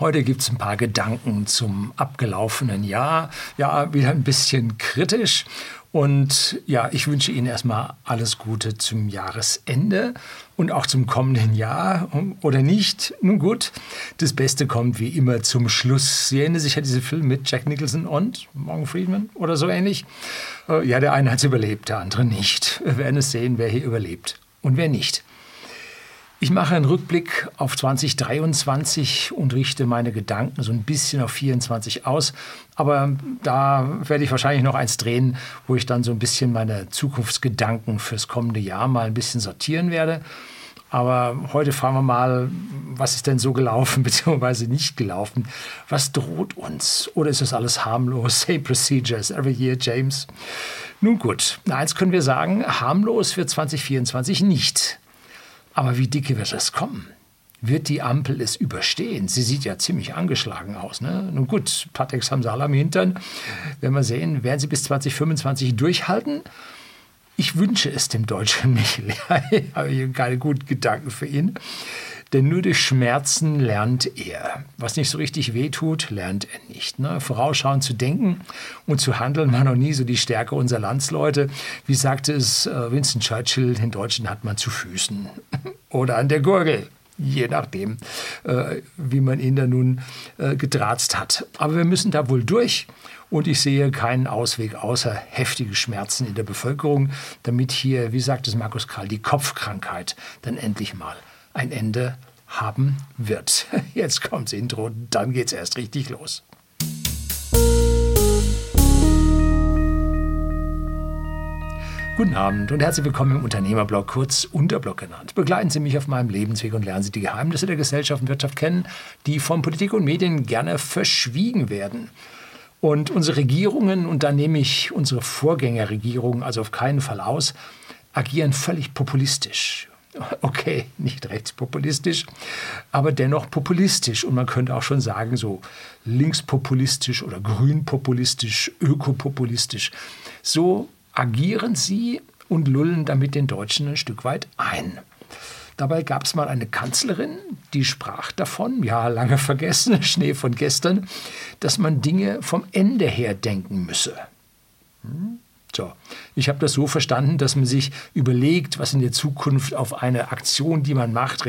Heute gibt es ein paar Gedanken zum abgelaufenen Jahr. Ja, wieder ein bisschen kritisch. Und ja, ich wünsche Ihnen erstmal alles Gute zum Jahresende und auch zum kommenden Jahr. Oder nicht? Nun gut, das Beste kommt wie immer zum Schluss. Sie erinnern sich an diesen Film mit Jack Nicholson und Morgan Friedman oder so ähnlich? Äh, ja, der eine hat es überlebt, der andere nicht. Wir werden es sehen, wer hier überlebt und wer nicht. Ich mache einen Rückblick auf 2023 und richte meine Gedanken so ein bisschen auf 24 aus. Aber da werde ich wahrscheinlich noch eins drehen, wo ich dann so ein bisschen meine Zukunftsgedanken fürs kommende Jahr mal ein bisschen sortieren werde. Aber heute fragen wir mal, was ist denn so gelaufen bzw. nicht gelaufen? Was droht uns? Oder ist das alles harmlos? Same procedures every year, James. Nun gut, eins können wir sagen, harmlos wird 2024 nicht. Aber wie dicke wird das kommen? Wird die Ampel es überstehen? Sie sieht ja ziemlich angeschlagen aus. Ne? Nun gut, Patex haben sie alle am Hintern. Werden wir sehen, werden sie bis 2025 durchhalten? Ich wünsche es dem Deutschen nicht. ich habe keine guten Gedanken für ihn. Denn nur durch Schmerzen lernt er. Was nicht so richtig wehtut, lernt er nicht. Ne? Vorausschauend zu denken und zu handeln war noch nie so die Stärke unserer Landsleute. Wie sagte es äh, Winston Churchill, den Deutschen hat man zu Füßen oder an der Gurgel je nachdem, äh, wie man ihn da nun äh, getratzt hat. Aber wir müssen da wohl durch. Und ich sehe keinen Ausweg außer heftige Schmerzen in der Bevölkerung, damit hier, wie sagt es Markus Karl, die Kopfkrankheit dann endlich mal ein Ende haben wird. Jetzt kommt das Intro, dann geht's erst richtig los. Guten Abend und herzlich willkommen im Unternehmerblog, kurz Unterblog genannt. Begleiten Sie mich auf meinem Lebensweg und lernen Sie die Geheimnisse der Gesellschaft und Wirtschaft kennen, die von Politik und Medien gerne verschwiegen werden. Und unsere Regierungen, und da nehme ich unsere Vorgängerregierungen also auf keinen Fall aus, agieren völlig populistisch okay, nicht rechtspopulistisch, aber dennoch populistisch. Und man könnte auch schon sagen, so linkspopulistisch oder grünpopulistisch, ökopopulistisch. So agieren sie und lullen damit den Deutschen ein Stück weit ein. Dabei gab es mal eine Kanzlerin, die sprach davon, ja, lange vergessen, Schnee von gestern, dass man Dinge vom Ende her denken müsse. Hm? So, ich habe das so verstanden, dass man sich überlegt, was in der Zukunft auf eine Aktion, die man macht,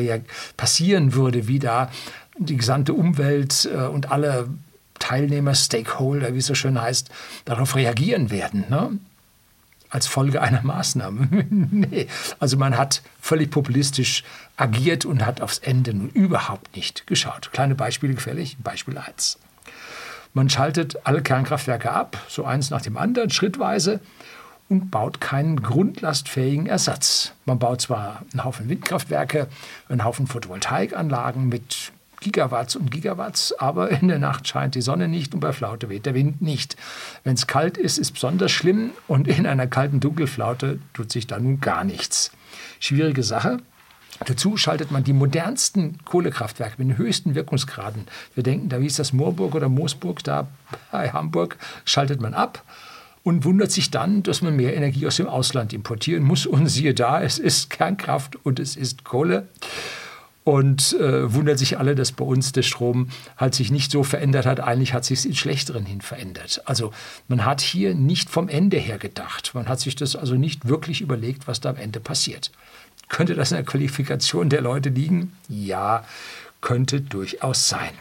passieren würde, wie da die gesamte Umwelt äh, und alle Teilnehmer, Stakeholder, wie es so schön heißt, darauf reagieren werden. Ne? Als Folge einer Maßnahme. nee. Also man hat völlig populistisch agiert und hat aufs Ende nun überhaupt nicht geschaut. Kleine Beispiele gefällig. Beispiel 1. Man schaltet alle Kernkraftwerke ab, so eins nach dem anderen, schrittweise, und baut keinen grundlastfähigen Ersatz. Man baut zwar einen Haufen Windkraftwerke, einen Haufen Photovoltaikanlagen mit Gigawatts und Gigawatts, aber in der Nacht scheint die Sonne nicht und bei Flaute weht der Wind nicht. Wenn es kalt ist, ist es besonders schlimm und in einer kalten Dunkelflaute tut sich da nun gar nichts. Schwierige Sache. Dazu schaltet man die modernsten Kohlekraftwerke mit den höchsten Wirkungsgraden. Wir denken, da wie ist das Moorburg oder Moosburg, da bei Hamburg, schaltet man ab und wundert sich dann, dass man mehr Energie aus dem Ausland importieren muss. Und siehe da, es ist Kernkraft und es ist Kohle. Und äh, wundert sich alle, dass bei uns der Strom halt sich nicht so verändert hat. Eigentlich hat sich es in schlechteren hin verändert. Also man hat hier nicht vom Ende her gedacht. Man hat sich das also nicht wirklich überlegt, was da am Ende passiert. Könnte das in der Qualifikation der Leute liegen? Ja, könnte durchaus sein.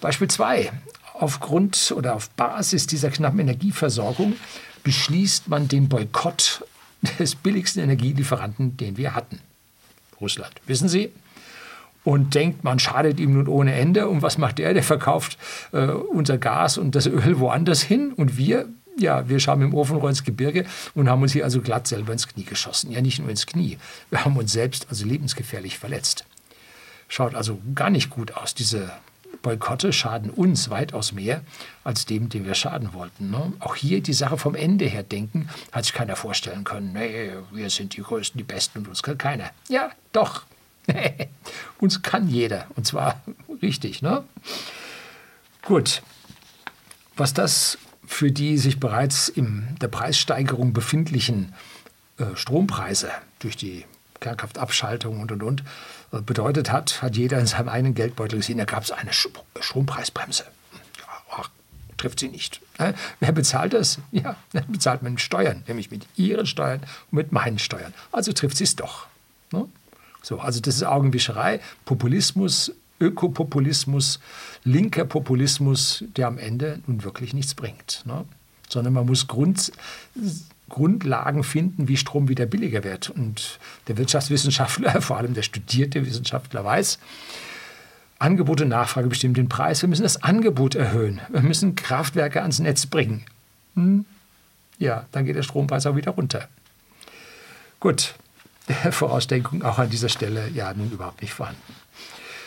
Beispiel 2. Aufgrund oder auf Basis dieser knappen Energieversorgung beschließt man den Boykott des billigsten Energielieferanten, den wir hatten. Russland. Wissen Sie? Und denkt, man schadet ihm nun ohne Ende. Und was macht der? Der verkauft äh, unser Gas und das Öl woanders hin. Und wir ja, wir schauen im Ofenrohr ins Gebirge und haben uns hier also glatt selber ins Knie geschossen. Ja, nicht nur ins Knie, wir haben uns selbst also lebensgefährlich verletzt. Schaut also gar nicht gut aus. Diese Boykotte schaden uns weitaus mehr als dem, dem wir schaden wollten. Ne? Auch hier die Sache vom Ende her denken, hat sich keiner vorstellen können. Nee, wir sind die Größten, die Besten und uns kann keiner. Ja, doch. uns kann jeder. Und zwar richtig. Ne? Gut. Was das für die sich bereits in der Preissteigerung befindlichen äh, Strompreise durch die Kernkraftabschaltung und und und bedeutet hat, hat jeder in seinem eigenen Geldbeutel gesehen, da gab es eine Strompreisbremse. Ach, trifft sie nicht. Wer bezahlt das? Ja, dann bezahlt man mit Steuern, nämlich mit ihren Steuern und mit meinen Steuern. Also trifft sie es doch. Ne? So, also das ist Augenwischerei, Populismus, Ökopopulismus, linker Populismus, der am Ende nun wirklich nichts bringt. Ne? Sondern man muss Grund, Grundlagen finden, wie Strom wieder billiger wird. Und der Wirtschaftswissenschaftler, vor allem der studierte Wissenschaftler, weiß, Angebot und Nachfrage bestimmen den Preis. Wir müssen das Angebot erhöhen. Wir müssen Kraftwerke ans Netz bringen. Hm? Ja, dann geht der Strompreis auch wieder runter. Gut, Vorausdenkung auch an dieser Stelle ja nun überhaupt nicht vorhanden.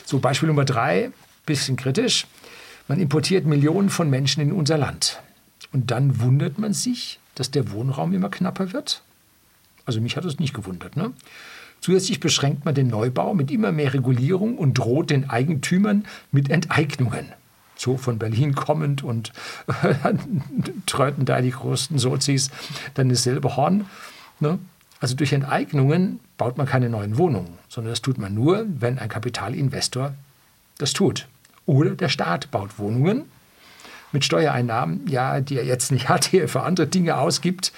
So, Beispiel Nummer drei, bisschen kritisch. Man importiert Millionen von Menschen in unser Land. Und dann wundert man sich, dass der Wohnraum immer knapper wird. Also mich hat das nicht gewundert. Ne? Zusätzlich beschränkt man den Neubau mit immer mehr Regulierung und droht den Eigentümern mit Enteignungen. So von Berlin kommend und tröten da die größten Sozis dann dasselbe Horn. Ne? Also durch Enteignungen baut man keine neuen Wohnungen, sondern das tut man nur, wenn ein Kapitalinvestor das tut. Oder der Staat baut Wohnungen mit Steuereinnahmen, ja, die er jetzt nicht hat, die er für andere Dinge ausgibt.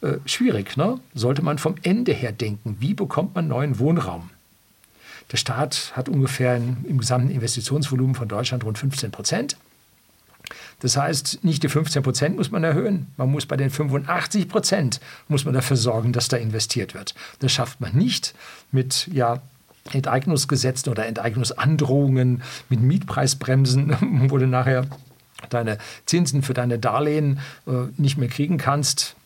Äh, schwierig, ne? Sollte man vom Ende her denken, wie bekommt man neuen Wohnraum? Der Staat hat ungefähr im gesamten Investitionsvolumen von Deutschland rund 15 Prozent. Das heißt, nicht die 15 Prozent muss man erhöhen, man muss bei den 85 Prozent muss man dafür sorgen, dass da investiert wird. Das schafft man nicht mit ja, Enteignungsgesetzen oder Enteignungsandrohungen, mit Mietpreisbremsen, wo du nachher deine Zinsen für deine Darlehen äh, nicht mehr kriegen kannst.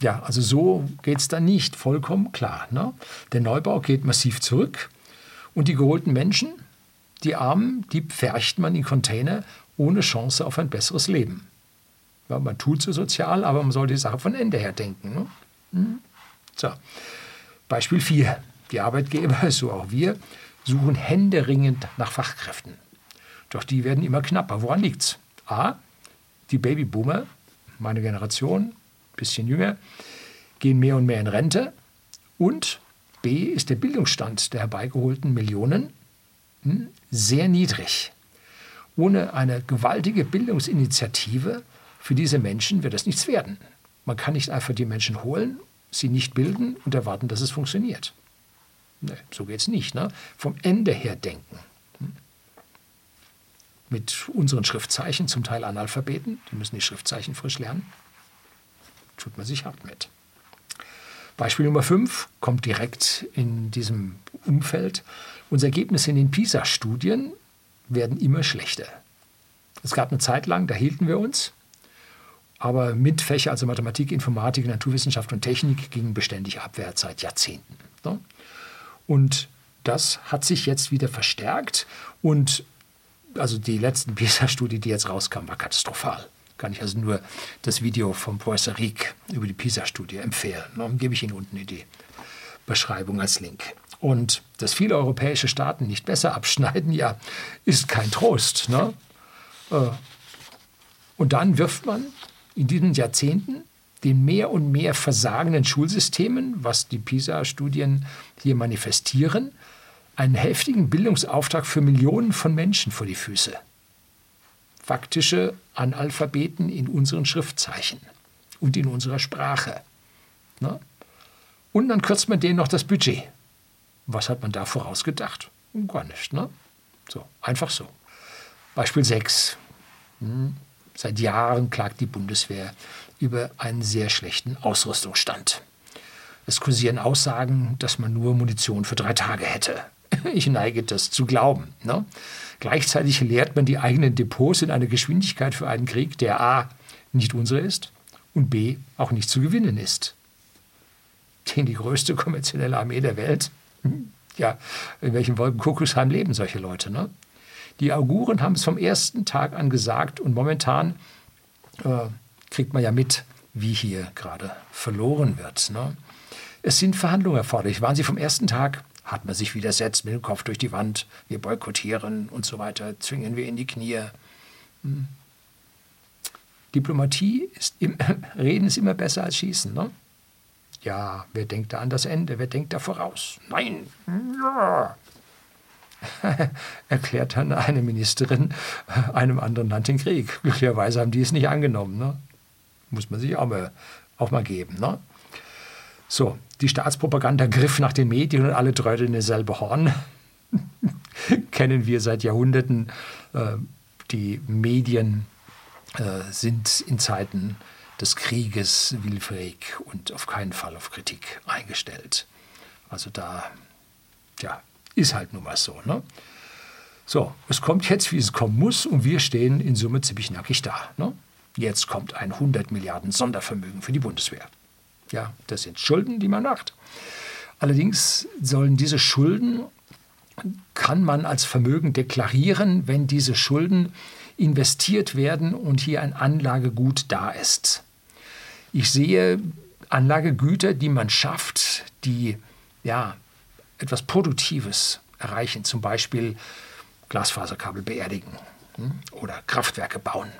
Ja, also so geht es dann nicht, vollkommen klar. Ne? Der Neubau geht massiv zurück und die geholten Menschen, die Armen, die pfercht man in Container ohne Chance auf ein besseres Leben. Man tut so sozial, aber man soll die Sache von Ende her denken. Ne? Hm? So. Beispiel 4. Die Arbeitgeber, so auch wir, suchen händeringend nach Fachkräften. Doch die werden immer knapper. Woran liegt's? A. Die Babyboomer, meine Generation, bisschen jünger, gehen mehr und mehr in Rente. Und B. ist der Bildungsstand der herbeigeholten Millionen hm, sehr niedrig. Ohne eine gewaltige Bildungsinitiative für diese Menschen wird das nichts werden. Man kann nicht einfach die Menschen holen, sie nicht bilden und erwarten, dass es funktioniert. Nee, so geht es nicht. Ne? Vom Ende her denken. Hm? Mit unseren Schriftzeichen, zum Teil Analphabeten, die müssen die Schriftzeichen frisch lernen, tut man sich hart mit. Beispiel Nummer 5 kommt direkt in diesem Umfeld. Unsere Ergebnisse in den PISA-Studien werden immer schlechter. Es gab eine Zeit lang, da hielten wir uns, aber mit Fächer, also Mathematik, Informatik, Naturwissenschaft und Technik, gingen beständig abwärts seit Jahrzehnten. Ne? Und das hat sich jetzt wieder verstärkt und also die letzten PISA-Studie, die jetzt rauskam, war katastrophal. Kann ich also nur das Video Professor Rieck über die PISA-Studie empfehlen. Dann gebe ich Ihnen unten in die Beschreibung als Link. Und dass viele europäische Staaten nicht besser abschneiden, ja, ist kein Trost. Ne? Äh, und dann wirft man in diesen Jahrzehnten den mehr und mehr versagenden Schulsystemen, was die PISA-Studien hier manifestieren, einen heftigen Bildungsauftrag für Millionen von Menschen vor die Füße. Faktische Analphabeten in unseren Schriftzeichen und in unserer Sprache. Ne? Und dann kürzt man denen noch das Budget. Was hat man da vorausgedacht? Gar nicht, ne? So, einfach so. Beispiel 6. Hm. Seit Jahren klagt die Bundeswehr über einen sehr schlechten Ausrüstungsstand. Es kursieren Aussagen, dass man nur Munition für drei Tage hätte. Ich neige das zu glauben. Ne? Gleichzeitig leert man die eigenen Depots in einer Geschwindigkeit für einen Krieg, der a. nicht unsere ist und b. auch nicht zu gewinnen ist. Den die größte konventionelle Armee der Welt ja, in welchem Wolkenkuckucksheim leben solche Leute? Ne? Die Auguren haben es vom ersten Tag an gesagt und momentan äh, kriegt man ja mit, wie hier gerade verloren wird. Ne? Es sind Verhandlungen erforderlich. Waren sie vom ersten Tag, hat man sich widersetzt mit dem Kopf durch die Wand, wir boykottieren und so weiter, zwingen wir in die Knie. Hm. Diplomatie ist im, Reden ist immer besser als Schießen. Ne? Ja, wer denkt da an das Ende? Wer denkt da voraus? Nein. Ja. Erklärt dann eine Ministerin einem anderen Land den Krieg. Glücklicherweise haben die es nicht angenommen. Ne? Muss man sich auch mal, auch mal geben. Ne? So, die Staatspropaganda griff nach den Medien und alle in dasselbe Horn. Kennen wir seit Jahrhunderten. Äh, die Medien äh, sind in Zeiten des Krieges willfährig und auf keinen Fall auf Kritik eingestellt. Also da, ja, ist halt nun mal so. Ne? So, es kommt jetzt, wie es kommen muss, und wir stehen in Summe ziemlich nackig da. Ne? Jetzt kommt ein 100 Milliarden Sondervermögen für die Bundeswehr. Ja, das sind Schulden, die man macht. Allerdings sollen diese Schulden, kann man als Vermögen deklarieren, wenn diese Schulden investiert werden und hier ein Anlagegut da ist. Ich sehe Anlagegüter, die man schafft, die ja, etwas Produktives erreichen, zum Beispiel Glasfaserkabel beerdigen hm, oder Kraftwerke bauen.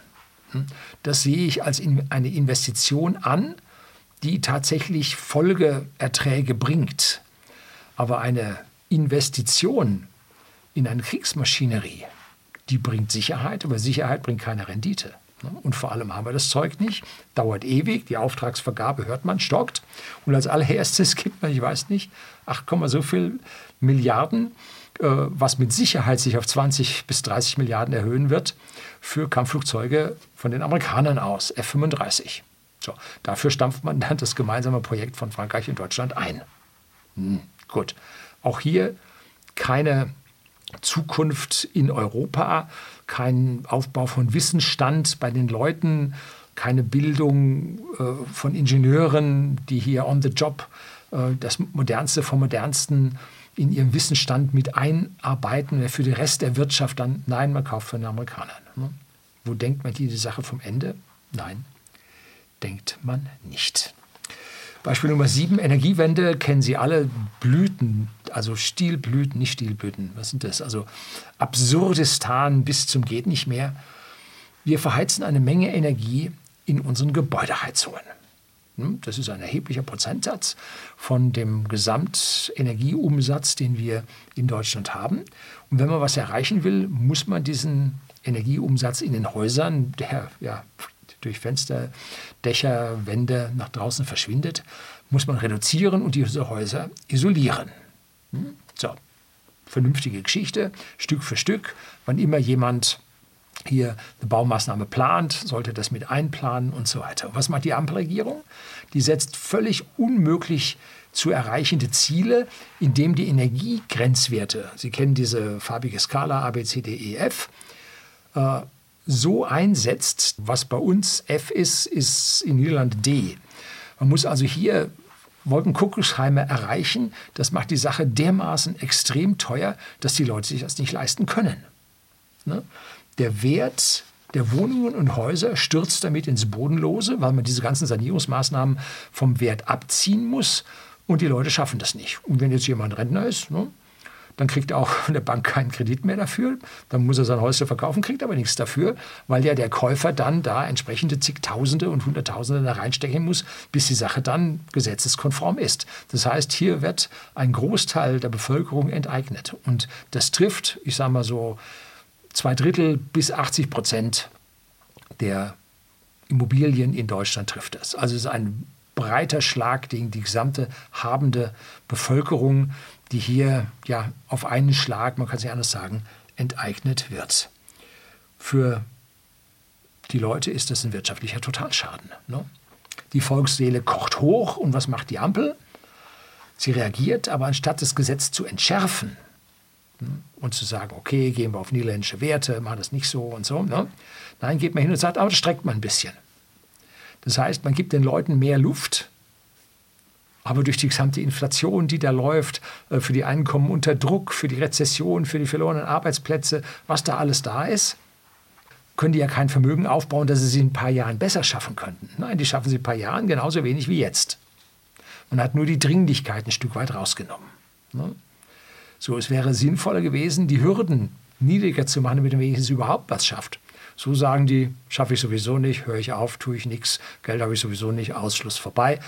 Hm. Das sehe ich als eine Investition an, die tatsächlich Folgeerträge bringt. Aber eine Investition in eine Kriegsmaschinerie, die bringt Sicherheit, aber Sicherheit bringt keine Rendite. Und vor allem haben wir das Zeug nicht, dauert ewig, die Auftragsvergabe hört man, stockt. Und als allererstes gibt man, ich weiß nicht, 8, so viel Milliarden, äh, was mit Sicherheit sich auf 20 bis 30 Milliarden erhöhen wird, für Kampfflugzeuge von den Amerikanern aus, F-35. So, dafür stampft man dann das gemeinsame Projekt von Frankreich und Deutschland ein. Hm, gut, auch hier keine Zukunft in Europa, kein Aufbau von Wissensstand bei den Leuten, keine Bildung äh, von Ingenieuren, die hier on the job äh, das Modernste vom Modernsten in ihrem Wissensstand mit einarbeiten, für den Rest der Wirtschaft dann, nein, man kauft von den Amerikanern. Ne? Wo denkt man die Sache vom Ende? Nein, denkt man nicht. Beispiel Nummer 7, Energiewende, kennen Sie alle, Blüten, also Stilblüten, nicht Stilblüten, was sind das? Also Absurdistan bis zum geht nicht mehr. Wir verheizen eine Menge Energie in unseren Gebäudeheizungen. Hm, das ist ein erheblicher Prozentsatz von dem Gesamtenergieumsatz, den wir in Deutschland haben. Und wenn man was erreichen will, muss man diesen Energieumsatz in den Häusern, der ja durch Fenster, Dächer, Wände nach draußen verschwindet, muss man reduzieren und diese Häuser isolieren. Hm? So, vernünftige Geschichte, Stück für Stück. Wann immer jemand hier eine Baumaßnahme plant, sollte das mit einplanen und so weiter. Was macht die Ampelregierung? Die setzt völlig unmöglich zu erreichende Ziele, indem die Energiegrenzwerte, Sie kennen diese farbige Skala A, B, C, D, E, F, äh, so einsetzt. Was bei uns F ist, ist in Niederland D. Man muss also hier Wolkenkuckucksheime erreichen. Das macht die Sache dermaßen extrem teuer, dass die Leute sich das nicht leisten können. Ne? Der Wert der Wohnungen und Häuser stürzt damit ins Bodenlose, weil man diese ganzen Sanierungsmaßnahmen vom Wert abziehen muss. Und die Leute schaffen das nicht. Und wenn jetzt jemand Rentner ist, ne, dann kriegt er auch von der Bank keinen Kredit mehr dafür. Dann muss er sein Häuschen verkaufen, kriegt aber nichts dafür, weil ja der Käufer dann da entsprechende zigtausende und hunderttausende da reinstecken muss, bis die Sache dann gesetzeskonform ist. Das heißt, hier wird ein Großteil der Bevölkerung enteignet. Und das trifft, ich sage mal so, zwei Drittel bis 80 Prozent der Immobilien in Deutschland trifft das. Also es ist ein breiter Schlag gegen die gesamte habende Bevölkerung, die hier ja auf einen Schlag, man kann es nicht anders sagen, enteignet wird. Für die Leute ist das ein wirtschaftlicher Totalschaden. Ne? Die Volksseele kocht hoch und was macht die Ampel? Sie reagiert, aber anstatt das Gesetz zu entschärfen ne, und zu sagen, okay, gehen wir auf niederländische Werte, machen das nicht so und so, ne? nein, geht man hin und sagt, aber das streckt man ein bisschen. Das heißt, man gibt den Leuten mehr Luft, aber durch die gesamte Inflation, die da läuft, äh, für die Einkommen unter Druck, für die Rezession, für die verlorenen Arbeitsplätze, was da alles da ist, können die ja kein Vermögen aufbauen, dass sie sie in ein paar Jahren besser schaffen könnten. Nein, die schaffen sie in ein paar Jahren genauso wenig wie jetzt. Man hat nur die Dringlichkeit ein Stück weit rausgenommen. Ne? So, es wäre sinnvoller gewesen, die Hürden niedriger zu machen, damit man wenigstens überhaupt was schafft. So sagen die, schaffe ich sowieso nicht, höre ich auf, tue ich nichts, Geld habe ich sowieso nicht, Ausschluss vorbei.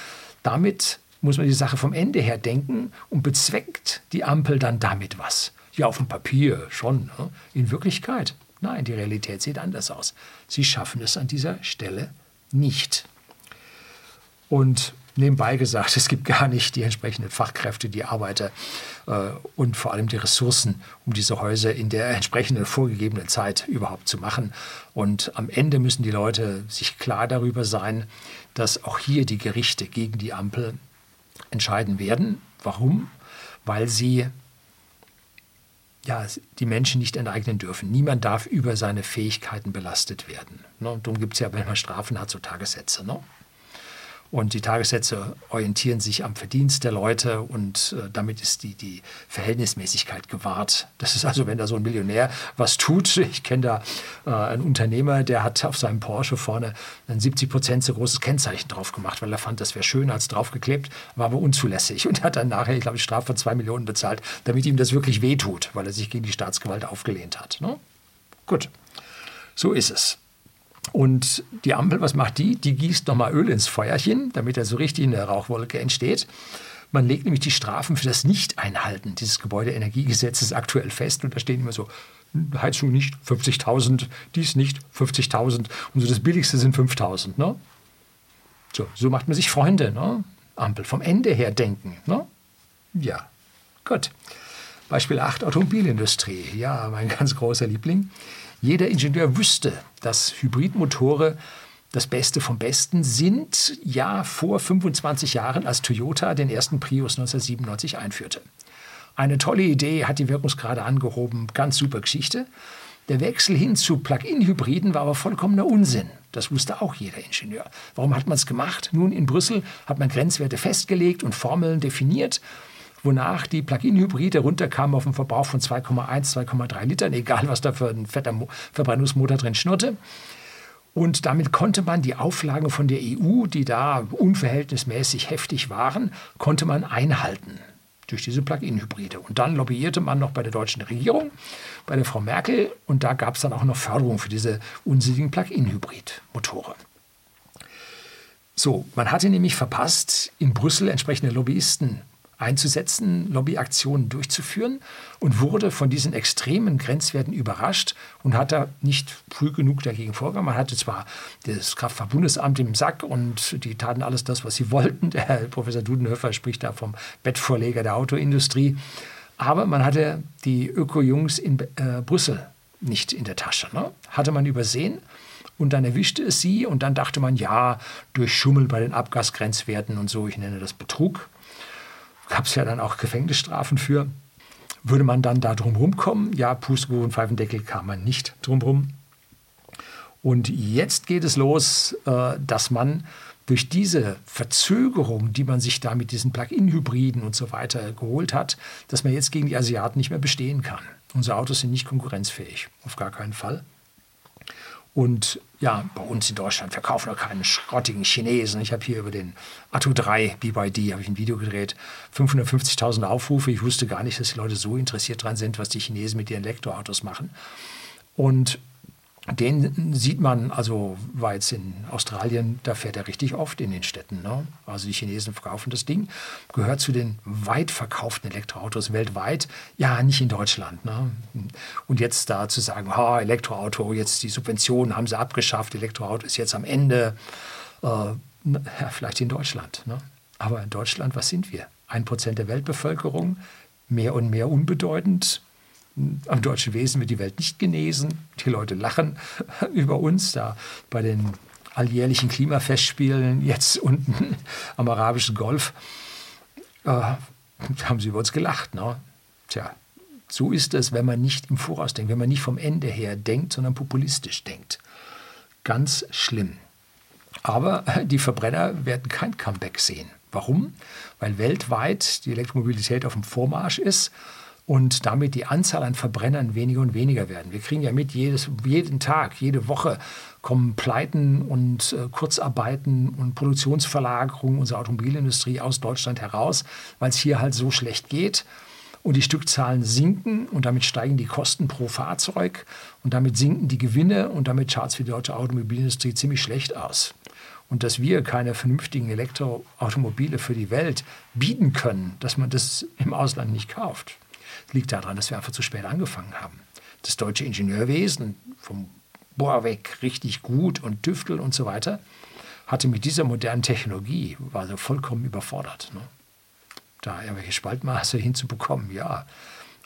Damit muss man die Sache vom Ende her denken und bezweckt die Ampel dann damit was? Ja, auf dem Papier schon. Ne? In Wirklichkeit, nein, die Realität sieht anders aus. Sie schaffen es an dieser Stelle nicht. Und nebenbei gesagt, es gibt gar nicht die entsprechenden Fachkräfte, die Arbeiter äh, und vor allem die Ressourcen, um diese Häuser in der entsprechenden vorgegebenen Zeit überhaupt zu machen. Und am Ende müssen die Leute sich klar darüber sein, dass auch hier die Gerichte gegen die Ampel entscheiden werden. Warum? Weil sie ja, die Menschen nicht enteignen dürfen. Niemand darf über seine Fähigkeiten belastet werden. Ne? Und darum gibt es ja, wenn man Strafen hat, so Tagessätze. Ne? Und die Tagessätze orientieren sich am Verdienst der Leute und äh, damit ist die, die Verhältnismäßigkeit gewahrt. Das ist also, wenn da so ein Millionär was tut. Ich kenne da äh, einen Unternehmer, der hat auf seinem Porsche vorne ein 70 Prozent so großes Kennzeichen drauf gemacht, weil er fand, das wäre schön als draufgeklebt, war aber unzulässig. Und hat dann nachher, ich glaube, ich Strafe von zwei Millionen bezahlt, damit ihm das wirklich wehtut, weil er sich gegen die Staatsgewalt aufgelehnt hat. Ne? Gut, so ist es. Und die Ampel, was macht die? Die gießt nochmal Öl ins Feuerchen, damit da so richtig eine Rauchwolke entsteht. Man legt nämlich die Strafen für das Nicht-Einhalten dieses Gebäudeenergiegesetzes aktuell fest. Und da stehen immer so, Heizung nicht 50.000, dies nicht 50.000 und so das Billigste sind 5.000. Ne? So, so macht man sich Freunde. Ne? Ampel, vom Ende her denken. Ne? Ja, gut. Beispiel 8, Automobilindustrie. Ja, mein ganz großer Liebling. Jeder Ingenieur wüsste, dass Hybridmotore das Beste vom Besten sind, ja vor 25 Jahren, als Toyota den ersten Prius 1997 einführte. Eine tolle Idee, hat die Wirkungsgrade angehoben, ganz super Geschichte. Der Wechsel hin zu Plug-in-Hybriden war aber vollkommener Unsinn. Das wusste auch jeder Ingenieur. Warum hat man es gemacht? Nun, in Brüssel hat man Grenzwerte festgelegt und Formeln definiert wonach die Plug-in-Hybride runterkamen auf einen Verbrauch von 2,1, 2,3 Litern, egal was da für ein fetter Verbrennungsmotor drin schnurrte. Und damit konnte man die Auflagen von der EU, die da unverhältnismäßig heftig waren, konnte man einhalten durch diese Plug-in-Hybride. Und dann lobbyierte man noch bei der deutschen Regierung, bei der Frau Merkel, und da gab es dann auch noch Förderung für diese unsinnigen Plug-in-Hybrid-Motoren. So, man hatte nämlich verpasst, in Brüssel entsprechende Lobbyisten einzusetzen, Lobbyaktionen durchzuführen und wurde von diesen extremen Grenzwerten überrascht und hat da nicht früh genug dagegen vorgegangen. Man hatte zwar das Kraftfahrtbundesamt im Sack und die taten alles das, was sie wollten. Der Herr Professor Dudenhöfer spricht da vom Bettvorleger der Autoindustrie. Aber man hatte die Öko-Jungs in äh, Brüssel nicht in der Tasche. Ne? Hatte man übersehen. Und dann erwischte es sie und dann dachte man, ja, durch Schummel bei den Abgasgrenzwerten und so, ich nenne das Betrug, gab es ja dann auch Gefängnisstrafen für. Würde man dann da drum rumkommen? Ja, Pustekuchen und Pfeifendeckel kam man nicht drum rum. Und jetzt geht es los, äh, dass man durch diese Verzögerung, die man sich da mit diesen Plug-in-Hybriden und so weiter geholt hat, dass man jetzt gegen die Asiaten nicht mehr bestehen kann. Unsere Autos sind nicht konkurrenzfähig, auf gar keinen Fall. Und ja, bei uns in Deutschland verkaufen wir keinen schrottigen Chinesen. Ich habe hier über den Atto 3 BYD habe ich ein Video gedreht, 550.000 Aufrufe. Ich wusste gar nicht, dass die Leute so interessiert dran sind, was die Chinesen mit ihren Elektroautos machen. Und den sieht man, also war jetzt in Australien, da fährt er richtig oft in den Städten. Ne? Also die Chinesen verkaufen das Ding, gehört zu den weit verkauften Elektroautos weltweit. Ja, nicht in Deutschland. Ne? Und jetzt da zu sagen, ha, Elektroauto, jetzt die Subventionen haben sie abgeschafft, Elektroauto ist jetzt am Ende. Äh, ja, vielleicht in Deutschland. Ne? Aber in Deutschland, was sind wir? Ein Prozent der Weltbevölkerung, mehr und mehr unbedeutend am deutschen Wesen wird die Welt nicht genesen. Die Leute lachen über uns da bei den alljährlichen Klimafestspielen jetzt unten am arabischen Golf. Äh, haben sie über uns gelacht. Ne? Tja, so ist es, wenn man nicht im Voraus denkt, wenn man nicht vom Ende her denkt, sondern populistisch denkt. Ganz schlimm. Aber die Verbrenner werden kein Comeback sehen. Warum? Weil weltweit die Elektromobilität auf dem Vormarsch ist und damit die Anzahl an Verbrennern weniger und weniger werden. Wir kriegen ja mit, jedes, jeden Tag, jede Woche kommen Pleiten und äh, Kurzarbeiten und Produktionsverlagerungen unserer Automobilindustrie aus Deutschland heraus, weil es hier halt so schlecht geht. Und die Stückzahlen sinken und damit steigen die Kosten pro Fahrzeug und damit sinken die Gewinne und damit schaut es für die deutsche Automobilindustrie ziemlich schlecht aus. und dass wir keine vernünftigen Elektroautomobile für die Welt bieten können, dass man das im Ausland nicht kauft. Liegt daran, dass wir einfach zu spät angefangen haben. Das deutsche Ingenieurwesen vom Bohr weg richtig gut und Tüftel und so weiter hatte mit dieser modernen Technologie, war so vollkommen überfordert. Ne? Da irgendwelche Spaltmaße hinzubekommen, ja.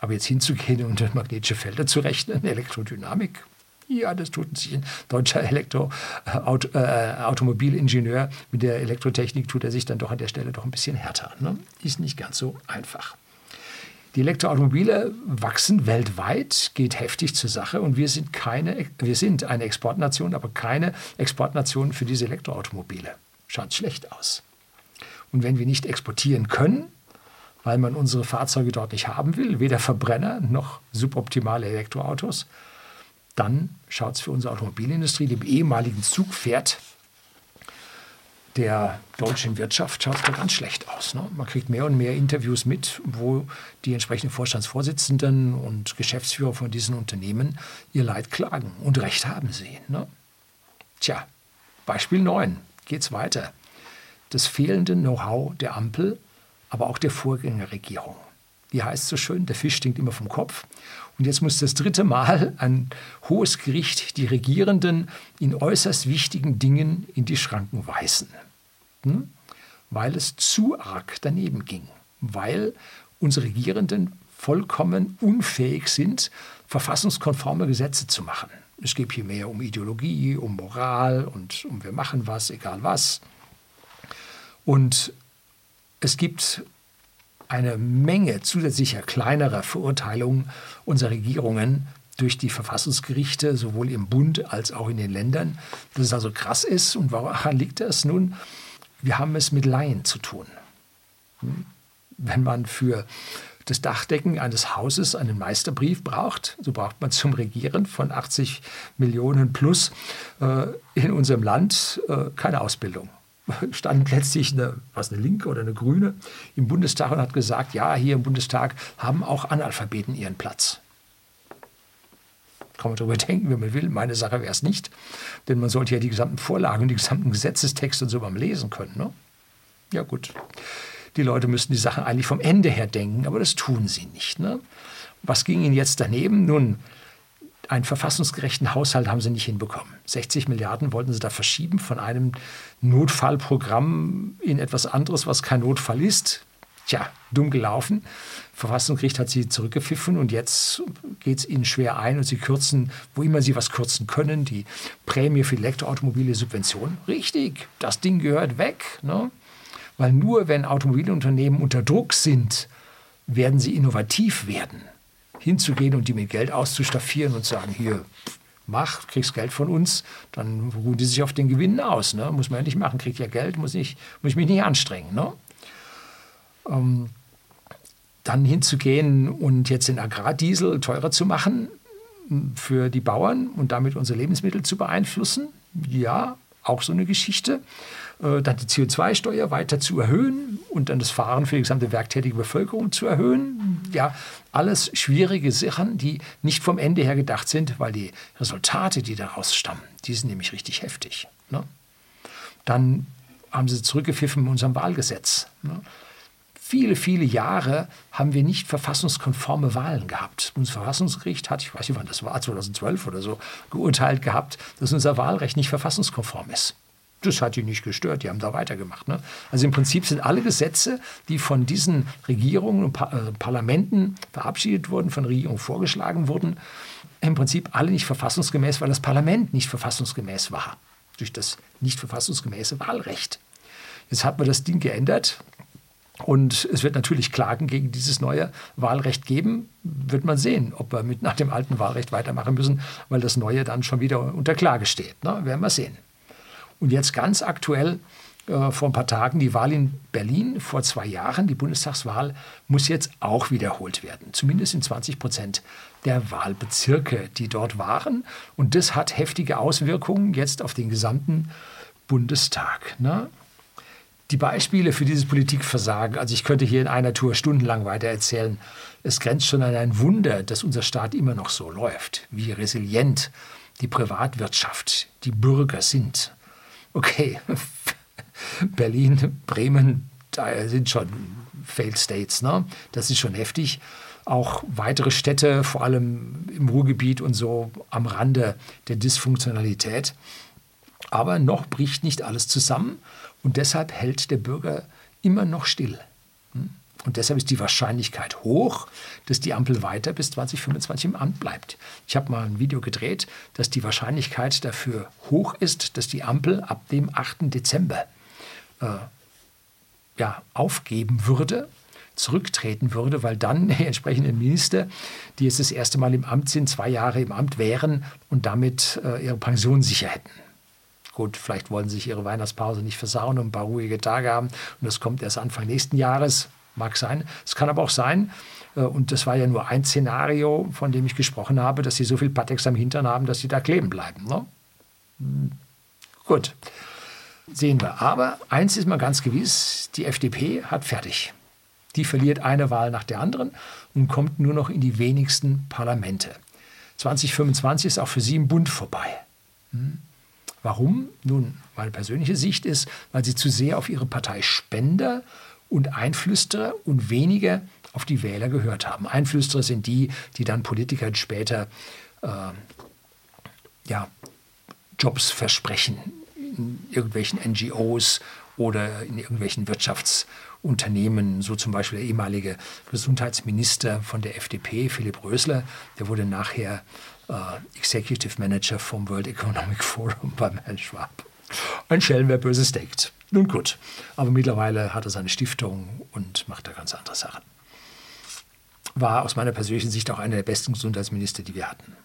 Aber jetzt hinzugehen und magnetische Felder zu rechnen, Elektrodynamik, ja, das tut sich ein deutscher Elektro, Auto, äh, Automobilingenieur mit der Elektrotechnik tut er sich dann doch an der Stelle doch ein bisschen härter. Ne? Ist nicht ganz so einfach. Die Elektroautomobile wachsen weltweit, geht heftig zur Sache und wir sind, keine, wir sind eine Exportnation, aber keine Exportnation für diese Elektroautomobile. Schaut schlecht aus. Und wenn wir nicht exportieren können, weil man unsere Fahrzeuge dort nicht haben will, weder Verbrenner noch suboptimale Elektroautos, dann schaut es für unsere Automobilindustrie, dem ehemaligen Zugpferd der deutschen Wirtschaft, schaut es ganz schlecht aus. Ne? Man kriegt mehr und mehr Interviews mit, wo die entsprechenden Vorstandsvorsitzenden und Geschäftsführer von diesen Unternehmen ihr Leid klagen. Und Recht haben sie. Ne? Tja, Beispiel 9 geht es weiter. Das fehlende Know-how der Ampel, aber auch der Vorgängerregierung. Die heißt so schön, der Fisch stinkt immer vom Kopf. Und jetzt muss das dritte Mal ein hohes Gericht die Regierenden in äußerst wichtigen Dingen in die Schranken weisen. Hm? Weil es zu arg daneben ging. Weil unsere Regierenden vollkommen unfähig sind, verfassungskonforme Gesetze zu machen. Es geht hier mehr um Ideologie, um Moral und um wir machen was, egal was. Und es gibt eine Menge zusätzlicher kleinerer Verurteilungen unserer Regierungen durch die Verfassungsgerichte, sowohl im Bund als auch in den Ländern. Dass es also krass ist. Und woran liegt das? Nun, wir haben es mit Laien zu tun. Hm? Wenn man für das Dachdecken eines Hauses einen Meisterbrief braucht, so braucht man zum Regieren von 80 Millionen plus äh, in unserem Land äh, keine Ausbildung stand letztlich eine, was eine Linke oder eine Grüne im Bundestag und hat gesagt, ja, hier im Bundestag haben auch Analphabeten ihren Platz. Kann man darüber denken, wenn man will. Meine Sache wäre es nicht. Denn man sollte ja die gesamten Vorlagen und die gesamten Gesetzestexte und so beim Lesen können. Ne? Ja gut, die Leute müssten die Sachen eigentlich vom Ende her denken, aber das tun sie nicht. Ne? Was ging ihnen jetzt daneben? Nun, einen verfassungsgerechten Haushalt haben sie nicht hinbekommen. 60 Milliarden wollten sie da verschieben von einem Notfallprogramm in etwas anderes, was kein Notfall ist. Tja, dumm gelaufen. Verfassungsgericht hat sie zurückgepfiffen und jetzt geht es ihnen schwer ein und sie kürzen, wo immer sie was kürzen können, die Prämie für Elektroautomobile Subvention. Richtig, das Ding gehört weg. Ne? Weil nur wenn Automobilunternehmen unter Druck sind, werden sie innovativ werden hinzugehen und die mit Geld auszustaffieren und sagen, hier, mach, kriegst Geld von uns, dann ruhen die sich auf den Gewinnen aus. Ne? Muss man ja nicht machen, kriegt ja Geld, muss, ich, muss ich mich nicht anstrengen. Ne? Ähm, dann hinzugehen und jetzt den Agrardiesel teurer zu machen für die Bauern und damit unsere Lebensmittel zu beeinflussen, ja, auch so eine Geschichte. Äh, dann die CO2-Steuer weiter zu erhöhen und dann das Fahren für die gesamte werktätige Bevölkerung zu erhöhen. Ja, alles schwierige Sachen, die nicht vom Ende her gedacht sind, weil die Resultate, die daraus stammen, die sind nämlich richtig heftig. Ne? Dann haben sie zurückgepfiffen mit unserem Wahlgesetz. Ne? Viele, viele Jahre haben wir nicht verfassungskonforme Wahlen gehabt. Unser Verfassungsgericht hat, ich weiß nicht wann das war, 2012 oder so, geurteilt gehabt, dass unser Wahlrecht nicht verfassungskonform ist. Das hat die nicht gestört, die haben da weitergemacht. Ne? Also im Prinzip sind alle Gesetze, die von diesen Regierungen und pa äh, Parlamenten verabschiedet wurden, von Regierungen vorgeschlagen wurden, im Prinzip alle nicht verfassungsgemäß, weil das Parlament nicht verfassungsgemäß war. Durch das nicht verfassungsgemäße Wahlrecht. Jetzt hat man das Ding geändert. Und es wird natürlich Klagen gegen dieses neue Wahlrecht geben. Wird man sehen, ob wir mit nach dem alten Wahlrecht weitermachen müssen, weil das neue dann schon wieder unter Klage steht. Ne? Werden wir sehen. Und jetzt ganz aktuell äh, vor ein paar Tagen die Wahl in Berlin, vor zwei Jahren, die Bundestagswahl, muss jetzt auch wiederholt werden. Zumindest in 20 Prozent der Wahlbezirke, die dort waren. Und das hat heftige Auswirkungen jetzt auf den gesamten Bundestag. Ne? Die Beispiele für dieses Politikversagen, also ich könnte hier in einer Tour stundenlang weiter erzählen, es grenzt schon an ein Wunder, dass unser Staat immer noch so läuft, wie resilient die Privatwirtschaft, die Bürger sind Okay, Berlin, Bremen, da sind schon Failed States, ne? Das ist schon heftig. Auch weitere Städte, vor allem im Ruhrgebiet und so am Rande der Dysfunktionalität. Aber noch bricht nicht alles zusammen und deshalb hält der Bürger immer noch still. Hm? Und deshalb ist die Wahrscheinlichkeit hoch, dass die Ampel weiter bis 2025 im Amt bleibt. Ich habe mal ein Video gedreht, dass die Wahrscheinlichkeit dafür hoch ist, dass die Ampel ab dem 8. Dezember äh, ja, aufgeben würde, zurücktreten würde, weil dann die entsprechenden Minister, die jetzt das erste Mal im Amt sind, zwei Jahre im Amt wären und damit äh, ihre Pension sicher hätten. Gut, vielleicht wollen sie sich ihre Weihnachtspause nicht versauen und ein paar ruhige Tage haben und das kommt erst Anfang nächsten Jahres. Mag sein. Es kann aber auch sein, äh, und das war ja nur ein Szenario, von dem ich gesprochen habe, dass sie so viel Patex am Hintern haben, dass sie da kleben bleiben. Ne? Hm, gut, sehen wir. Aber eins ist mal ganz gewiss, die FDP hat fertig. Die verliert eine Wahl nach der anderen und kommt nur noch in die wenigsten Parlamente. 2025 ist auch für sie im Bund vorbei. Hm? Warum? Nun, meine persönliche Sicht ist, weil sie zu sehr auf ihre Partei Spender und Einflüsterer und weniger auf die Wähler gehört haben. Einflüsterer sind die, die dann Politikern später äh, ja, Jobs versprechen in irgendwelchen NGOs oder in irgendwelchen Wirtschaftsunternehmen, so zum Beispiel der ehemalige Gesundheitsminister von der FDP, Philipp Rösler, der wurde nachher Executive Manager vom World Economic Forum beim Herrn Schwab. Ein Schelm, wer Böses denkt. Nun gut, aber mittlerweile hat er seine Stiftung und macht da ganz andere Sachen. War aus meiner persönlichen Sicht auch einer der besten Gesundheitsminister, die wir hatten,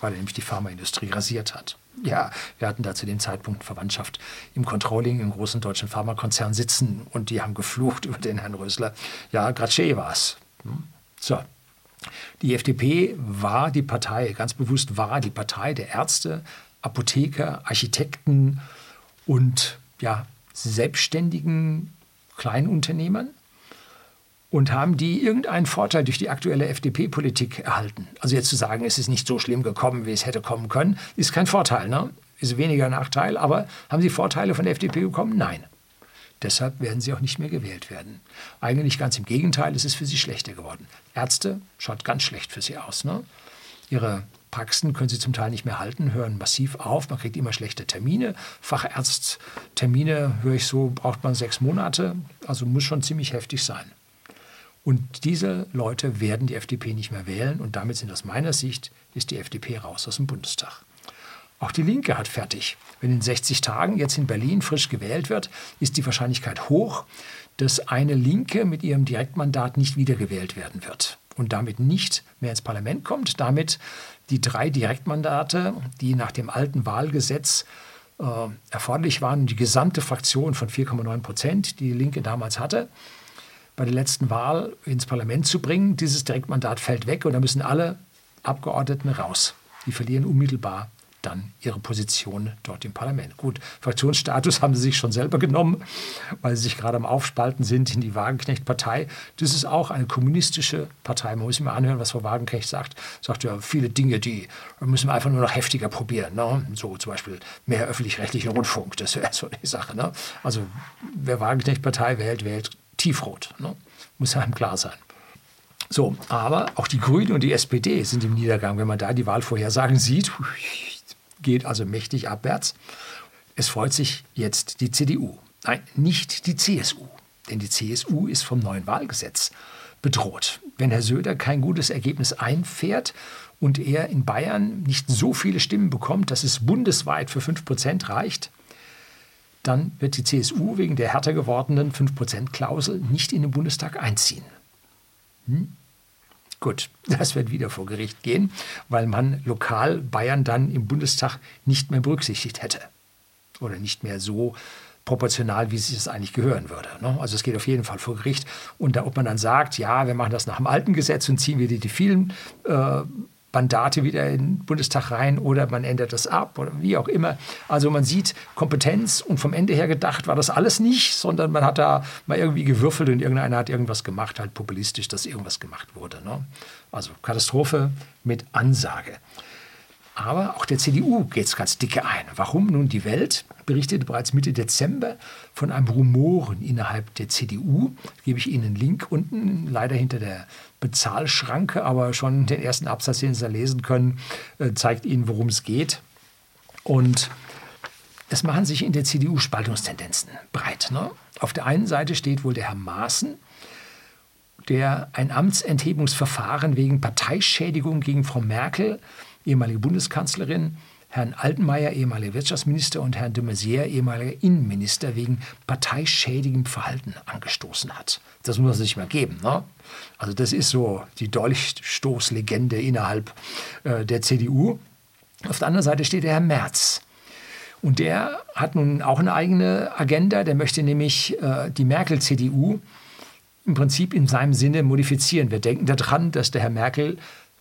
weil er nämlich die Pharmaindustrie rasiert hat. Ja, wir hatten da zu dem Zeitpunkt Verwandtschaft im Controlling im großen deutschen Pharmakonzern sitzen und die haben geflucht über den Herrn Rösler. Ja, Gratsche war es. So, die FDP war die Partei, ganz bewusst war die Partei der Ärzte, Apotheker, Architekten und ja, selbstständigen Kleinunternehmern und haben die irgendeinen Vorteil durch die aktuelle FDP-Politik erhalten. Also jetzt zu sagen, es ist nicht so schlimm gekommen, wie es hätte kommen können, ist kein Vorteil, ne? ist weniger Nachteil, aber haben sie Vorteile von der FDP bekommen? Nein. Deshalb werden sie auch nicht mehr gewählt werden. Eigentlich ganz im Gegenteil, es ist für sie schlechter geworden. Ärzte schaut ganz schlecht für sie aus. Ne? Ihre Praxen können sie zum Teil nicht mehr halten, hören massiv auf. Man kriegt immer schlechte Termine. Facharzttermine, höre ich so, braucht man sechs Monate. Also muss schon ziemlich heftig sein. Und diese Leute werden die FDP nicht mehr wählen. Und damit sind aus meiner Sicht, ist die FDP raus aus dem Bundestag. Auch die Linke hat fertig. Wenn in 60 Tagen jetzt in Berlin frisch gewählt wird, ist die Wahrscheinlichkeit hoch, dass eine Linke mit ihrem Direktmandat nicht wiedergewählt werden wird und damit nicht mehr ins Parlament kommt, damit die drei Direktmandate, die nach dem alten Wahlgesetz äh, erforderlich waren, die gesamte Fraktion von 4,9 Prozent, die die Linke damals hatte, bei der letzten Wahl ins Parlament zu bringen. Dieses Direktmandat fällt weg und da müssen alle Abgeordneten raus. Die verlieren unmittelbar dann ihre Position dort im Parlament. Gut, Fraktionsstatus haben sie sich schon selber genommen, weil sie sich gerade am Aufspalten sind in die Wagenknecht-Partei. Das ist auch eine kommunistische Partei. Man muss mal anhören, was Frau Wagenknecht sagt. Sagt ja viele Dinge, die müssen wir einfach nur noch heftiger probieren. Ne? So zum Beispiel mehr öffentlich-rechtlichen Rundfunk, das wäre so die Sache. Ne? Also wer Wagenknecht-Partei wählt, wählt tiefrot. Ne? Muss einem klar sein. So, aber auch die Grünen und die SPD sind im Niedergang. Wenn man da die Wahlvorhersagen sieht, geht also mächtig abwärts. Es freut sich jetzt die CDU. Nein, nicht die CSU. Denn die CSU ist vom neuen Wahlgesetz bedroht. Wenn Herr Söder kein gutes Ergebnis einfährt und er in Bayern nicht so viele Stimmen bekommt, dass es bundesweit für 5% reicht, dann wird die CSU wegen der härter gewordenen 5%-Klausel nicht in den Bundestag einziehen. Hm? Gut, das wird wieder vor Gericht gehen, weil man lokal Bayern dann im Bundestag nicht mehr berücksichtigt hätte. Oder nicht mehr so proportional, wie es eigentlich gehören würde. Ne? Also es geht auf jeden Fall vor Gericht. Und da, ob man dann sagt, ja, wir machen das nach dem alten Gesetz und ziehen wir die, die vielen äh, Mandate wieder in den Bundestag rein oder man ändert das ab oder wie auch immer. Also man sieht Kompetenz und vom Ende her gedacht war das alles nicht, sondern man hat da mal irgendwie gewürfelt und irgendeiner hat irgendwas gemacht, halt populistisch, dass irgendwas gemacht wurde. Ne? Also Katastrophe mit Ansage. Aber auch der CDU geht es ganz dicke ein. Warum? Nun, die Welt berichtete bereits Mitte Dezember von einem Rumoren innerhalb der CDU. Gebe ich Ihnen einen Link unten, leider hinter der Bezahlschranke, aber schon den ersten Absatz, den Sie da lesen können, äh, zeigt Ihnen, worum es geht. Und es machen sich in der CDU Spaltungstendenzen breit. Ne? Auf der einen Seite steht wohl der Herr Maaßen, der ein Amtsenthebungsverfahren wegen Parteischädigung gegen Frau Merkel, ehemalige Bundeskanzlerin, Herrn Altenmeier, ehemaliger Wirtschaftsminister, und Herrn de Maizière, ehemaliger Innenminister, wegen parteischädigem Verhalten angestoßen hat. Das muss es nicht mehr geben. Ne? Also das ist so die Dolchstoßlegende innerhalb äh, der CDU. Auf der anderen Seite steht der Herr Merz. Und der hat nun auch eine eigene Agenda. Der möchte nämlich äh, die Merkel-CDU im Prinzip in seinem Sinne modifizieren. Wir denken daran, dass der Herr Merkel,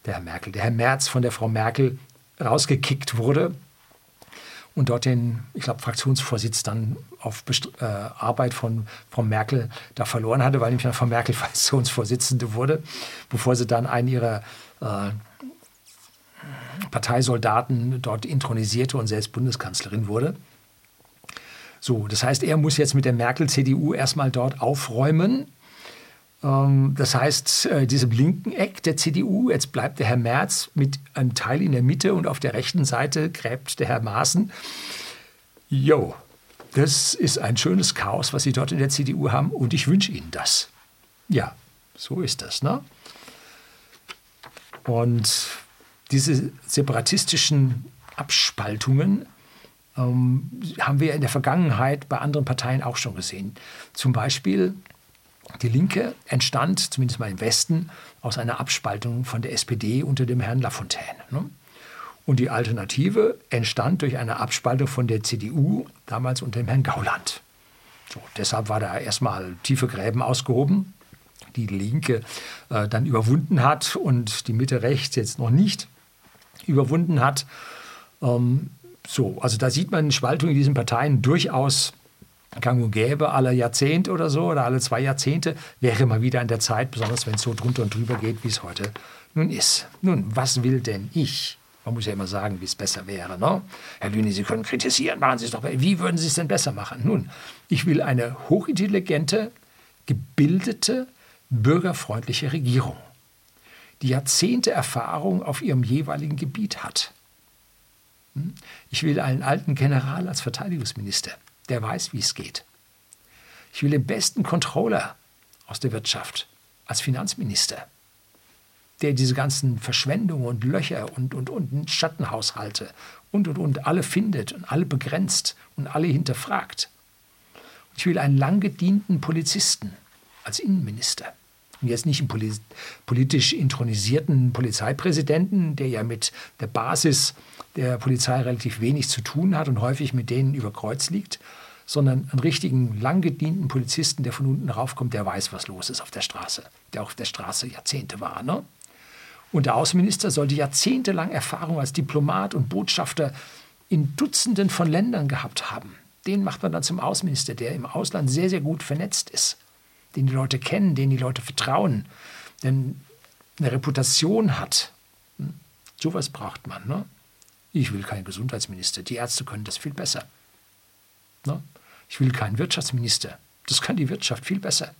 der Herr Merkel, der Herr Merz von der Frau Merkel rausgekickt wurde und dort den, ich glaube, Fraktionsvorsitz dann auf Best äh, Arbeit von Frau Merkel da verloren hatte, weil nämlich Frau Merkel Fraktionsvorsitzende wurde, bevor sie dann einen ihrer äh, Parteisoldaten dort intronisierte und selbst Bundeskanzlerin wurde. So, das heißt, er muss jetzt mit der Merkel-CDU erstmal dort aufräumen das heißt, äh, diesem linken Eck der CDU, jetzt bleibt der Herr Merz mit einem Teil in der Mitte und auf der rechten Seite gräbt der Herr Maaßen. Jo, das ist ein schönes Chaos, was Sie dort in der CDU haben und ich wünsche Ihnen das. Ja, so ist das. Ne? Und diese separatistischen Abspaltungen ähm, haben wir in der Vergangenheit bei anderen Parteien auch schon gesehen. Zum Beispiel die Linke entstand, zumindest mal im Westen, aus einer Abspaltung von der SPD unter dem Herrn Lafontaine. Ne? Und die Alternative entstand durch eine Abspaltung von der CDU, damals unter dem Herrn Gauland. So, deshalb war da erstmal tiefe Gräben ausgehoben, die Linke äh, dann überwunden hat und die Mitte rechts jetzt noch nicht überwunden hat. Ähm, so, also da sieht man Spaltung in diesen Parteien durchaus gang und gäbe, alle Jahrzehnte oder so oder alle zwei Jahrzehnte, wäre mal wieder an der Zeit, besonders wenn es so drunter und drüber geht, wie es heute nun ist. Nun, was will denn ich? Man muss ja immer sagen, wie es besser wäre. Ne? Herr Lüni, Sie können kritisieren, machen Sie es doch. Wie würden Sie es denn besser machen? Nun, ich will eine hochintelligente, gebildete, bürgerfreundliche Regierung, die Jahrzehnte Erfahrung auf ihrem jeweiligen Gebiet hat. Hm? Ich will einen alten General als Verteidigungsminister der weiß, wie es geht. Ich will den besten Controller aus der Wirtschaft als Finanzminister, der diese ganzen Verschwendungen und Löcher und, und, und Schattenhaushalte und, und, und alle findet und alle begrenzt und alle hinterfragt. Ich will einen lang gedienten Polizisten als Innenminister. Und jetzt nicht einen politisch intronisierten Polizeipräsidenten, der ja mit der Basis der Polizei relativ wenig zu tun hat und häufig mit denen über Kreuz liegt, sondern einen richtigen, lang gedienten Polizisten, der von unten raufkommt, der weiß, was los ist auf der Straße, der auch auf der Straße Jahrzehnte war. Ne? Und der Außenminister sollte jahrzehntelang Erfahrung als Diplomat und Botschafter in Dutzenden von Ländern gehabt haben. Den macht man dann zum Außenminister, der im Ausland sehr, sehr gut vernetzt ist, den die Leute kennen, den die Leute vertrauen, denn eine Reputation hat. Hm? Sowas braucht man. Ne? Ich will keinen Gesundheitsminister. Die Ärzte können das viel besser. Ne? Ich will keinen Wirtschaftsminister. Das kann die Wirtschaft viel besser.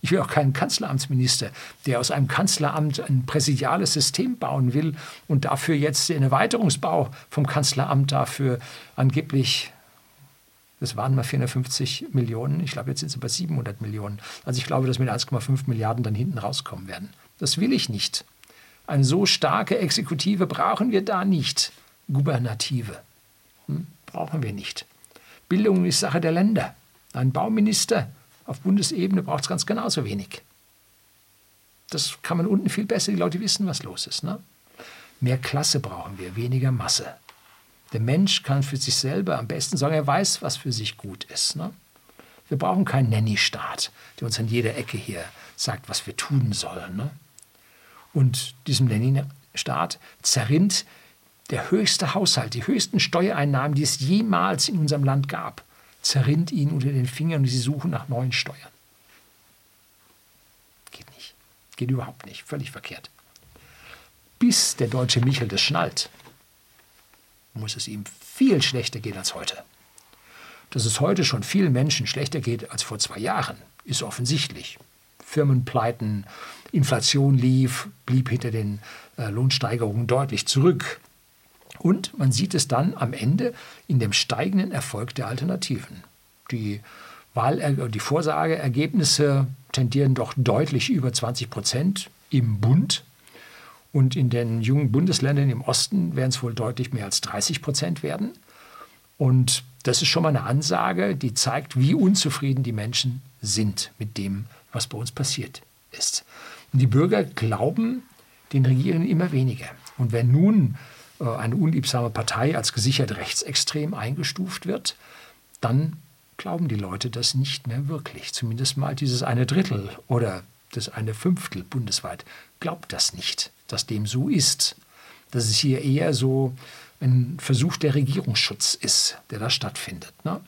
Ich will auch keinen Kanzleramtsminister, der aus einem Kanzleramt ein präsidiales System bauen will und dafür jetzt den Erweiterungsbau vom Kanzleramt dafür angeblich, das waren mal 450 Millionen, ich glaube, jetzt sind es über 700 Millionen. Also ich glaube, dass mit 1,5 Milliarden dann hinten rauskommen werden. Das will ich nicht. Eine so starke Exekutive brauchen wir da nicht. Gubernative. Hm? Brauchen wir nicht. Bildung ist Sache der Länder. Ein Bauminister auf Bundesebene braucht es ganz genauso wenig. Das kann man unten viel besser, die Leute wissen, was los ist. Ne? Mehr Klasse brauchen wir, weniger Masse. Der Mensch kann für sich selber am besten sagen, er weiß, was für sich gut ist. Ne? Wir brauchen keinen Nanny-Staat, der uns an jeder Ecke hier sagt, was wir tun sollen. Ne? Und diesem Lenin-Staat zerrinnt der höchste Haushalt, die höchsten Steuereinnahmen, die es jemals in unserem Land gab, zerrinnt ihnen unter den Fingern und sie suchen nach neuen Steuern. Geht nicht. Geht überhaupt nicht. Völlig verkehrt. Bis der deutsche Michel das schnallt, muss es ihm viel schlechter gehen als heute. Dass es heute schon vielen Menschen schlechter geht als vor zwei Jahren, ist offensichtlich. Firmenpleiten, Inflation lief, blieb hinter den äh, Lohnsteigerungen deutlich zurück. Und man sieht es dann am Ende in dem steigenden Erfolg der Alternativen. Die, Wahl, die Vorsageergebnisse tendieren doch deutlich über 20 Prozent im Bund. Und in den jungen Bundesländern im Osten werden es wohl deutlich mehr als 30 Prozent werden. Und das ist schon mal eine Ansage, die zeigt, wie unzufrieden die Menschen sind mit dem, was bei uns passiert ist. Und die Bürger glauben den Regierenden immer weniger. Und wenn nun äh, eine unliebsame Partei als gesichert rechtsextrem eingestuft wird, dann glauben die Leute das nicht mehr wirklich. Zumindest mal dieses eine Drittel oder das eine Fünftel bundesweit glaubt das nicht, dass dem so ist. Dass es hier eher so ein Versuch der Regierungsschutz ist, der da stattfindet. Ne?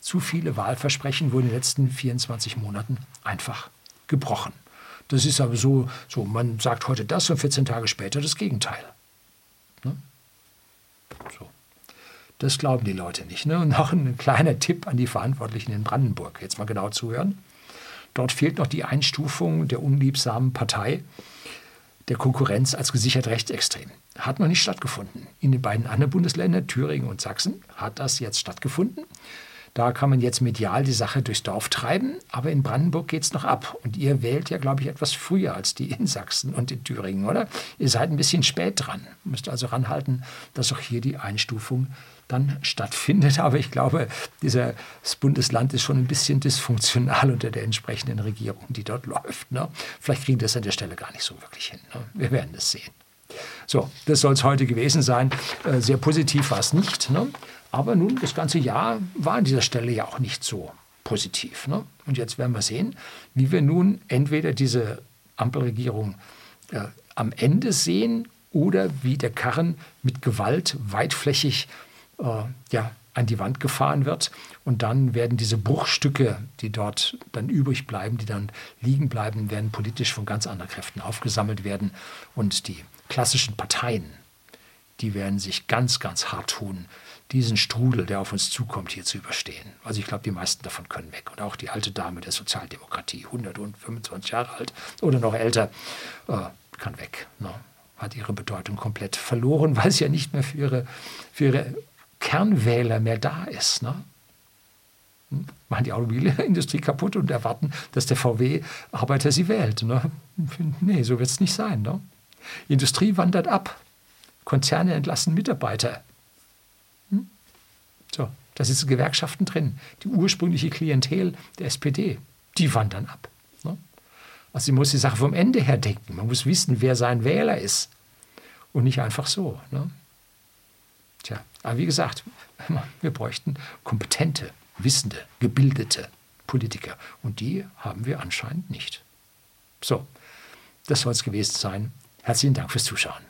Zu viele Wahlversprechen wurden in den letzten 24 Monaten einfach gebrochen. Das ist aber so, so man sagt heute das und 14 Tage später das Gegenteil. Ne? So. Das glauben die Leute nicht. Ne? Und noch ein kleiner Tipp an die Verantwortlichen in Brandenburg. Jetzt mal genau zuhören. Dort fehlt noch die Einstufung der unliebsamen Partei der Konkurrenz als gesichert rechtsextrem. Hat noch nicht stattgefunden. In den beiden anderen Bundesländern, Thüringen und Sachsen, hat das jetzt stattgefunden. Da kann man jetzt medial die Sache durchs Dorf treiben, aber in Brandenburg geht es noch ab. Und ihr wählt ja, glaube ich, etwas früher als die in Sachsen und in Thüringen, oder? Ihr seid ein bisschen spät dran. Müsst also ranhalten, dass auch hier die Einstufung dann stattfindet. Aber ich glaube, dieses Bundesland ist schon ein bisschen dysfunktional unter der entsprechenden Regierung, die dort läuft. Ne? Vielleicht kriegen das an der Stelle gar nicht so wirklich hin. Ne? Wir werden es sehen. So, das soll es heute gewesen sein. Äh, sehr positiv war es nicht. Ne? Aber nun, das ganze Jahr war an dieser Stelle ja auch nicht so positiv. Ne? Und jetzt werden wir sehen, wie wir nun entweder diese Ampelregierung äh, am Ende sehen oder wie der Karren mit Gewalt weitflächig äh, ja, an die Wand gefahren wird. Und dann werden diese Bruchstücke, die dort dann übrig bleiben, die dann liegen bleiben, werden politisch von ganz anderen Kräften aufgesammelt werden. Und die klassischen Parteien, die werden sich ganz, ganz hart tun, diesen Strudel, der auf uns zukommt, hier zu überstehen. Also ich glaube, die meisten davon können weg. Und auch die alte Dame der Sozialdemokratie, 125 Jahre alt oder noch älter, äh, kann weg. Ne? Hat ihre Bedeutung komplett verloren, weil sie ja nicht mehr für ihre, für ihre Kernwähler mehr da ist. Ne? Hm? Machen die Automobilindustrie kaputt und erwarten, dass der VW-Arbeiter sie wählt. Ne? Nee, so wird es nicht sein. Ne? Industrie wandert ab. Konzerne entlassen Mitarbeiter. So, da sitzen Gewerkschaften drin. Die ursprüngliche Klientel der SPD, die wandern ab. Ne? Also man muss die Sache vom Ende her denken. Man muss wissen, wer sein Wähler ist. Und nicht einfach so. Ne? Tja, aber wie gesagt, wir bräuchten kompetente, wissende, gebildete Politiker. Und die haben wir anscheinend nicht. So, das soll es gewesen sein. Herzlichen Dank fürs Zuschauen.